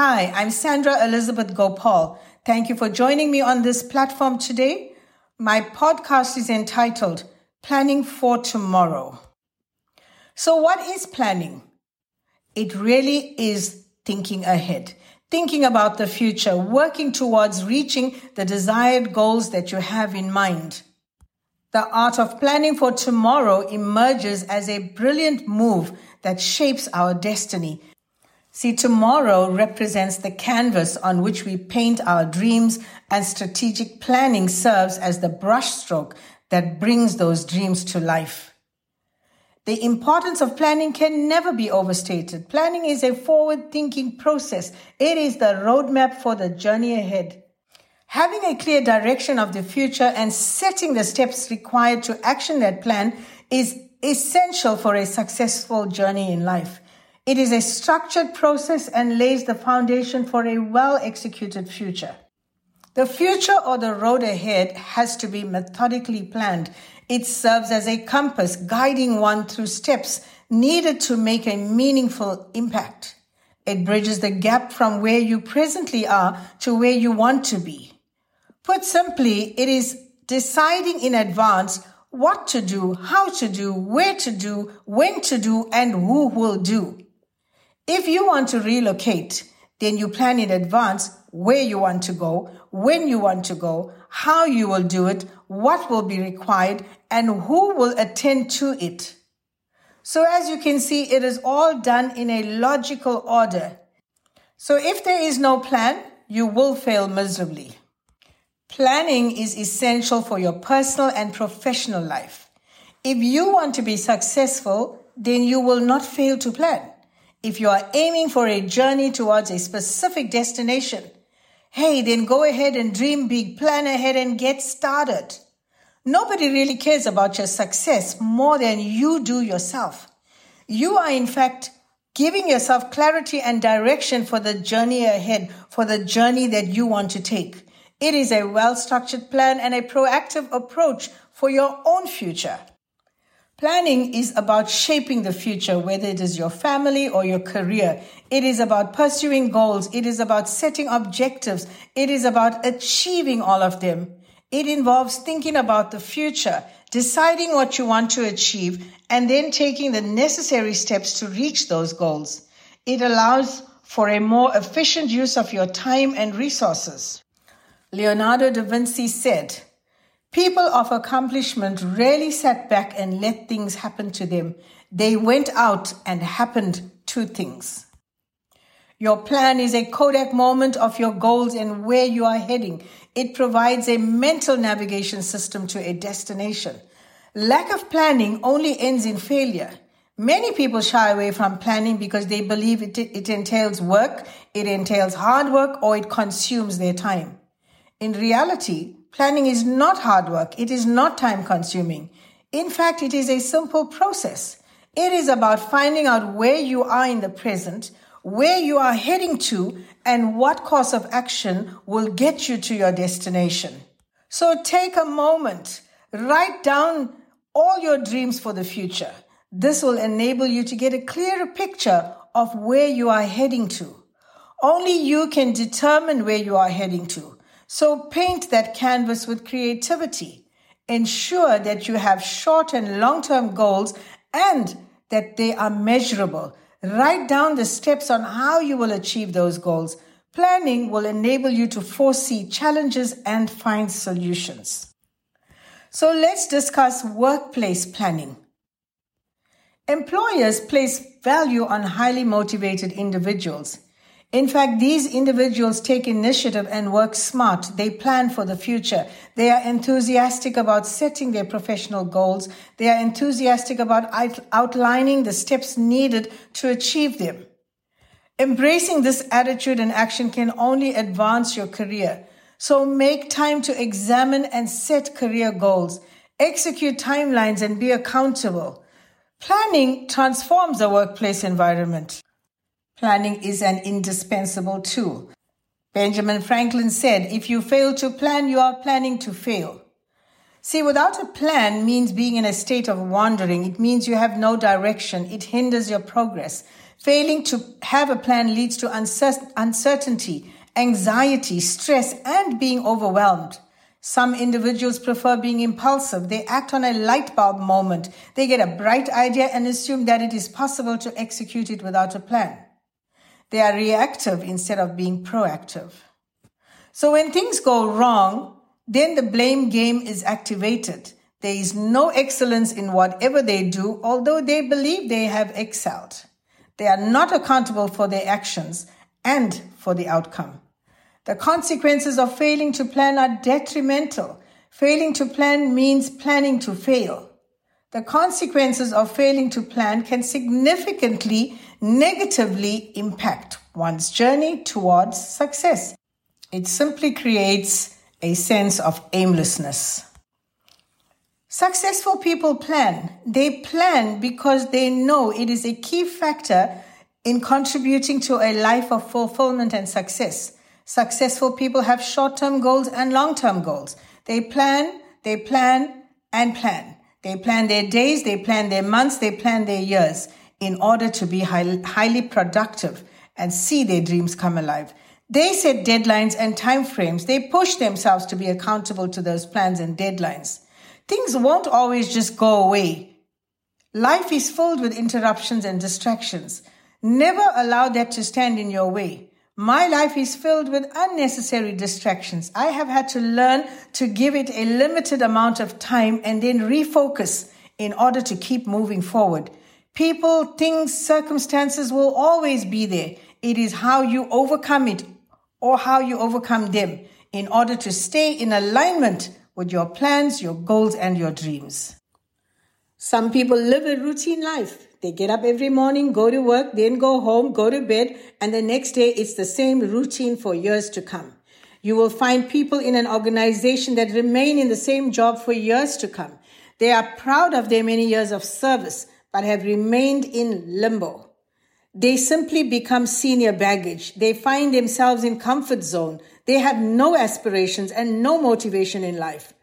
Hi, I'm Sandra Elizabeth Gopal. Thank you for joining me on this platform today. My podcast is entitled Planning for Tomorrow. So, what is planning? It really is thinking ahead, thinking about the future, working towards reaching the desired goals that you have in mind. The art of planning for tomorrow emerges as a brilliant move that shapes our destiny. See, tomorrow represents the canvas on which we paint our dreams, and strategic planning serves as the brushstroke that brings those dreams to life. The importance of planning can never be overstated. Planning is a forward thinking process. It is the roadmap for the journey ahead. Having a clear direction of the future and setting the steps required to action that plan is essential for a successful journey in life. It is a structured process and lays the foundation for a well executed future. The future or the road ahead has to be methodically planned. It serves as a compass guiding one through steps needed to make a meaningful impact. It bridges the gap from where you presently are to where you want to be. Put simply, it is deciding in advance what to do, how to do, where to do, when to do, and who will do. If you want to relocate, then you plan in advance where you want to go, when you want to go, how you will do it, what will be required, and who will attend to it. So as you can see, it is all done in a logical order. So if there is no plan, you will fail miserably. Planning is essential for your personal and professional life. If you want to be successful, then you will not fail to plan. If you are aiming for a journey towards a specific destination, hey, then go ahead and dream big, plan ahead and get started. Nobody really cares about your success more than you do yourself. You are, in fact, giving yourself clarity and direction for the journey ahead, for the journey that you want to take. It is a well structured plan and a proactive approach for your own future. Planning is about shaping the future, whether it is your family or your career. It is about pursuing goals. It is about setting objectives. It is about achieving all of them. It involves thinking about the future, deciding what you want to achieve, and then taking the necessary steps to reach those goals. It allows for a more efficient use of your time and resources. Leonardo da Vinci said, People of accomplishment rarely sat back and let things happen to them. They went out and happened to things. Your plan is a Kodak moment of your goals and where you are heading. It provides a mental navigation system to a destination. Lack of planning only ends in failure. Many people shy away from planning because they believe it, it entails work, it entails hard work, or it consumes their time. In reality, planning is not hard work. It is not time consuming. In fact, it is a simple process. It is about finding out where you are in the present, where you are heading to, and what course of action will get you to your destination. So take a moment, write down all your dreams for the future. This will enable you to get a clearer picture of where you are heading to. Only you can determine where you are heading to. So paint that canvas with creativity. Ensure that you have short and long term goals and that they are measurable. Write down the steps on how you will achieve those goals. Planning will enable you to foresee challenges and find solutions. So let's discuss workplace planning. Employers place value on highly motivated individuals. In fact, these individuals take initiative and work smart. They plan for the future. They are enthusiastic about setting their professional goals. They are enthusiastic about outlining the steps needed to achieve them. Embracing this attitude and action can only advance your career. So make time to examine and set career goals. Execute timelines and be accountable. Planning transforms the workplace environment. Planning is an indispensable tool. Benjamin Franklin said, if you fail to plan, you are planning to fail. See, without a plan means being in a state of wandering. It means you have no direction. It hinders your progress. Failing to have a plan leads to uncertainty, anxiety, stress, and being overwhelmed. Some individuals prefer being impulsive. They act on a light bulb moment. They get a bright idea and assume that it is possible to execute it without a plan. They are reactive instead of being proactive. So when things go wrong, then the blame game is activated. There is no excellence in whatever they do, although they believe they have excelled. They are not accountable for their actions and for the outcome. The consequences of failing to plan are detrimental. Failing to plan means planning to fail. The consequences of failing to plan can significantly negatively impact one's journey towards success. It simply creates a sense of aimlessness. Successful people plan. They plan because they know it is a key factor in contributing to a life of fulfillment and success. Successful people have short term goals and long term goals. They plan, they plan, and plan. They plan their days, they plan their months, they plan their years in order to be highly productive and see their dreams come alive. They set deadlines and timeframes. They push themselves to be accountable to those plans and deadlines. Things won't always just go away. Life is filled with interruptions and distractions. Never allow that to stand in your way. My life is filled with unnecessary distractions. I have had to learn to give it a limited amount of time and then refocus in order to keep moving forward. People, things, circumstances will always be there. It is how you overcome it or how you overcome them in order to stay in alignment with your plans, your goals, and your dreams. Some people live a routine life. They get up every morning, go to work, then go home, go to bed, and the next day it's the same routine for years to come. You will find people in an organization that remain in the same job for years to come. They are proud of their many years of service, but have remained in limbo. They simply become senior baggage. They find themselves in comfort zone. They have no aspirations and no motivation in life.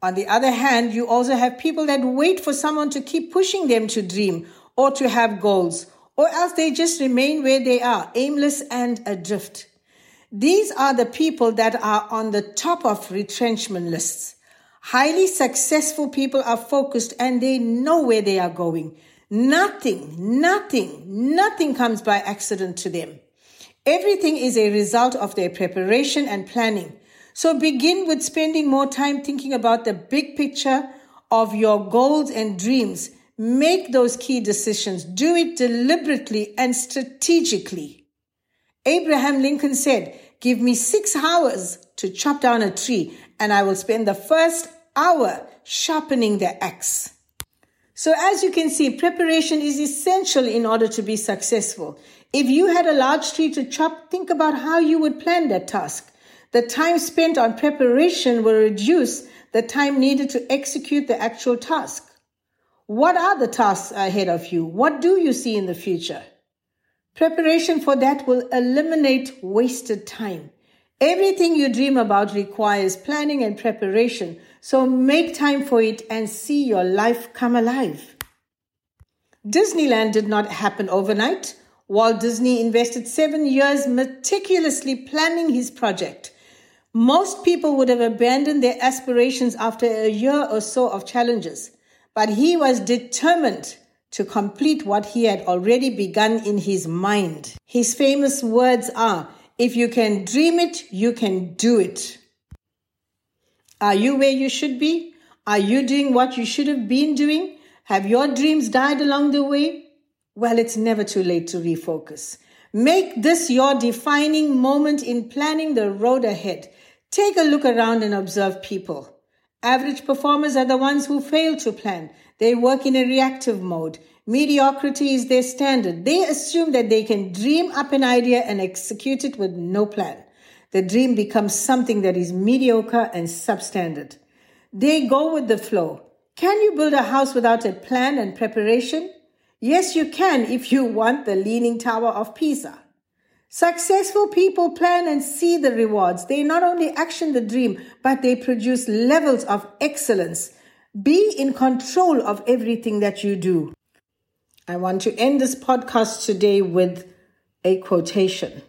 On the other hand, you also have people that wait for someone to keep pushing them to dream or to have goals, or else they just remain where they are, aimless and adrift. These are the people that are on the top of retrenchment lists. Highly successful people are focused and they know where they are going. Nothing, nothing, nothing comes by accident to them. Everything is a result of their preparation and planning. So begin with spending more time thinking about the big picture of your goals and dreams Make those key decisions. Do it deliberately and strategically. Abraham Lincoln said, Give me six hours to chop down a tree, and I will spend the first hour sharpening the axe. So, as you can see, preparation is essential in order to be successful. If you had a large tree to chop, think about how you would plan that task. The time spent on preparation will reduce the time needed to execute the actual task. What are the tasks ahead of you? What do you see in the future? Preparation for that will eliminate wasted time. Everything you dream about requires planning and preparation, so make time for it and see your life come alive. Disneyland did not happen overnight. Walt Disney invested seven years meticulously planning his project. Most people would have abandoned their aspirations after a year or so of challenges but he was determined to complete what he had already begun in his mind. His famous words are, if you can dream it, you can do it. Are you where you should be? Are you doing what you should have been doing? Have your dreams died along the way? Well, it's never too late to refocus. Make this your defining moment in planning the road ahead. Take a look around and observe people. Average performers are the ones who fail to plan. They work in a reactive mode. Mediocrity is their standard. They assume that they can dream up an idea and execute it with no plan. The dream becomes something that is mediocre and substandard. They go with the flow. Can you build a house without a plan and preparation? Yes, you can if you want the Leaning Tower of Pisa. Successful people plan and see the rewards. They not only action the dream, but they produce levels of excellence. Be in control of everything that you do. I want to end this podcast today with a quotation.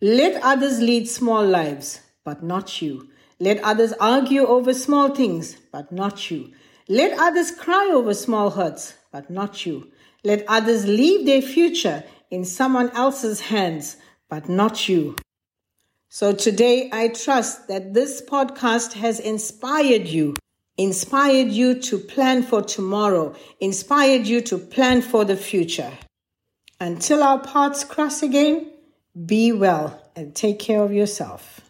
Let others lead small lives, but not you. Let others argue over small things, but not you. Let others cry over small hurts, but not you. Let others leave their future in someone else's hands, but not you. So today I trust that this podcast has inspired you, inspired you to plan for tomorrow, inspired you to plan for the future. Until our paths cross again, be well and take care of yourself.